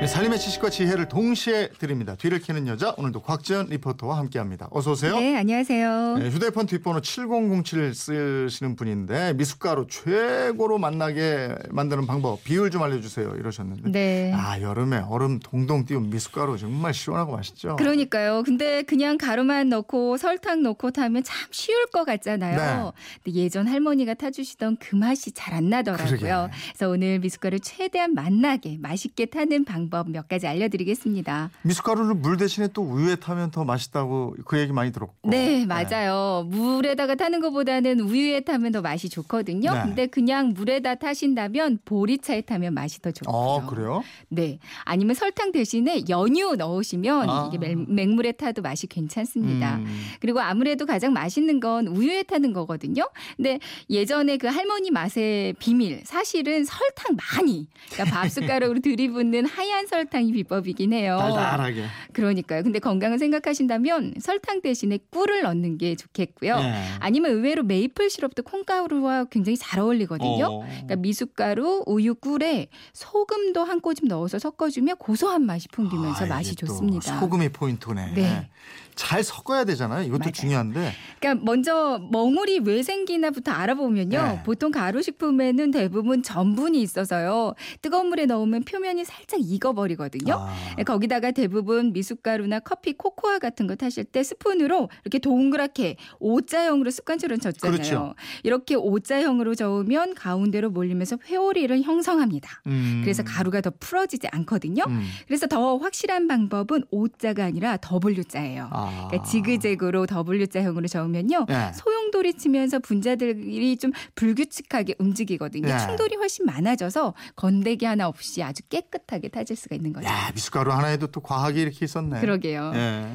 네, 삶의 지식과 지혜를 동시에 드립니다. 뒤를 캐는 여자 오늘도 곽지연 리포터와 함께합니다. 어서 오세요. 네, 안녕하세요. 네, 휴대폰 뒷번호 7007 쓰시는 분인데 미숫가루 최고로 만나게 만드는 방법 비율 좀 알려주세요 이러셨는데 네. 아 여름에 얼음 동동 띄운 미숫가루 정말 시원하고 맛있죠. 그러니까요. 근데 그냥 가루만 넣고 설탕 넣고 타면 참 쉬울 것 같잖아요. 근데 예전 할머니가 타주시던 그 맛이 잘 안 나더라고요. 그러게. 그래서 오늘 미숫가루 최대한 맛나게 맛있게 타는 방법 몇 가지 알려드리겠습니다. 미숫가루를 물 대신에 또 우유에 타면 더 맛있다고 그 얘기 많이 들었고. 네, 맞아요. 물에다가 타는 것보다는 우유에 타면 더 맛이 좋거든요. 네. 근데 그냥 물에다 타신다면 보리차에 타면 맛이 더 좋고요. 어 그래요? 네. 아니면 설탕 대신에 연유 넣으시면 아. 이게 맹- 맹물에 타도 맛이 괜찮습니다. 음. 그리고 아무래도 가장 맛있는 건 우유에 타는 거거든요. 근데 예전에 그 할머니 맛의 비밀 사실은 설탕 많이 그러니까 밥숟가락으로 들이붓는 하얀 설탕이 비법이긴 해요. 달달하게. 그러니까요. 근데 건강을 생각하신다면 설탕 대신에 꿀을 넣는 게 좋겠고요. 네. 아니면 의외로 메이플 시럽도 콩가루와 굉장히 잘 어울리거든요. 어. 그러니까 미숫가루, 우유, 꿀에 소금도 한 꼬집 넣어서 섞어주면 고소한 맛이 풍기면서 아, 맛이 좋습니다. 소금이 포인트네. 네. 잘 섞어야 되잖아요. 이것도 맞아요. 중요한데. 그러니까 먼저 멍울이 왜 생기나부터 알아보면요. 네. 보통 가루 식품에는 대부분 전분이 있어서요. 뜨거운 물에 넣으면 표면이 살짝 익어버리거든요. 아. 거기다가 대부분 미숫가루나 커피, 코코아 같은 거 타실 때 스푼으로 이렇게 동그랗게 O자형으로 습관처럼 젓잖아요. 그렇죠. 이렇게 O자형으로 저으면 가운데로 몰리면서 회오리를 형성합니다. 음. 그래서 가루가 더 풀어지지 않거든요. 음. 그래서 더 확실한 방법은 O자가 아니라 W자예요. 아. 그러니까 지그재그로 W자형으로 저으면요. 네. 소용돌이 치면서 분자들이 좀 불규칙하게 움직이거든요. 네. 충돌이 훨씬 많아져서 건데기 하나 없이 아주 깨끗하게 타질 수가 있는 거죠. 야 미숫가루 하나에도 또 과학이 이렇게 있었네. 그러게요. 예.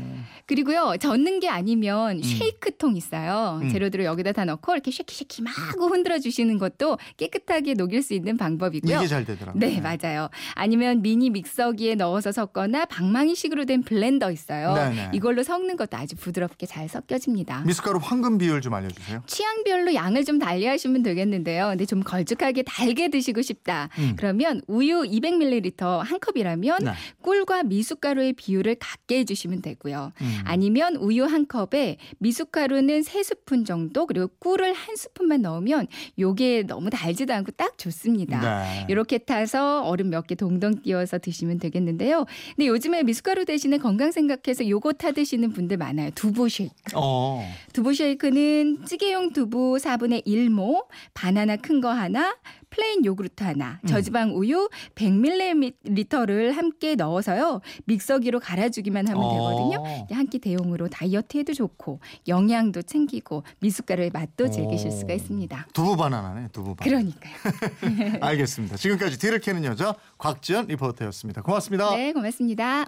그리고요, 젓는 게 아니면 쉐이크통 있어요. 음. 재료들을 여기다 다 넣고 이렇게 shake it shake it 막 흔들어 주시는 것도 깨끗하게 녹일 수 있는 방법이고요. 이게 잘 되더라고요. 네, 맞아요. 아니면 미니 믹서기에 넣어서 섞거나 방망이식으로 된 블렌더 있어요. 네네. 이걸로 섞는 것도 아주 부드럽게 잘 섞여집니다. 미숫가루 황금 비율 좀 알려주세요. 취향별로 양을 좀 달리하시면 되겠는데요. 근데 좀 걸쭉하게 달게 드시고 싶다. 음. 그러면 우유 200ml 한 컵이라면 네. 꿀과 미숫가루의 비율을 같게 해주시면 되고요. 음. 아니면 우유 한 컵에 미숫가루는 세 스푼 정도 그리고 꿀을 한 스푼만 넣으면 요게 너무 달지도 않고 딱 좋습니다. 네. 이렇게 타서 얼음 몇 개 동동 띄워서 드시면 되겠는데요. 근데 요즘에 미숫가루 대신에 건강 생각해서 요거 타 드시는 분들 많아요. 두부 쉐이크. 어. 두부 쉐이크는 찌개용 두부 4분의 1모, 바나나 큰 거 하나, 플레인 요구르트 하나, 음. 저지방 우유 100ml를 함께 넣어서요. 믹서기로 갈아주기만 하면 되거든요. 어. 한끼 대용으로 다이어트에도 좋고 영양도 챙기고 미숫가루의 맛도 즐기실 수가 있습니다. 두부 바나나네. 두부 바나나. 그러니까요. 알겠습니다. 지금까지 뒤를 캐는 여자 곽지연 리포터였습니다. 고맙습니다. 네, 고맙습니다.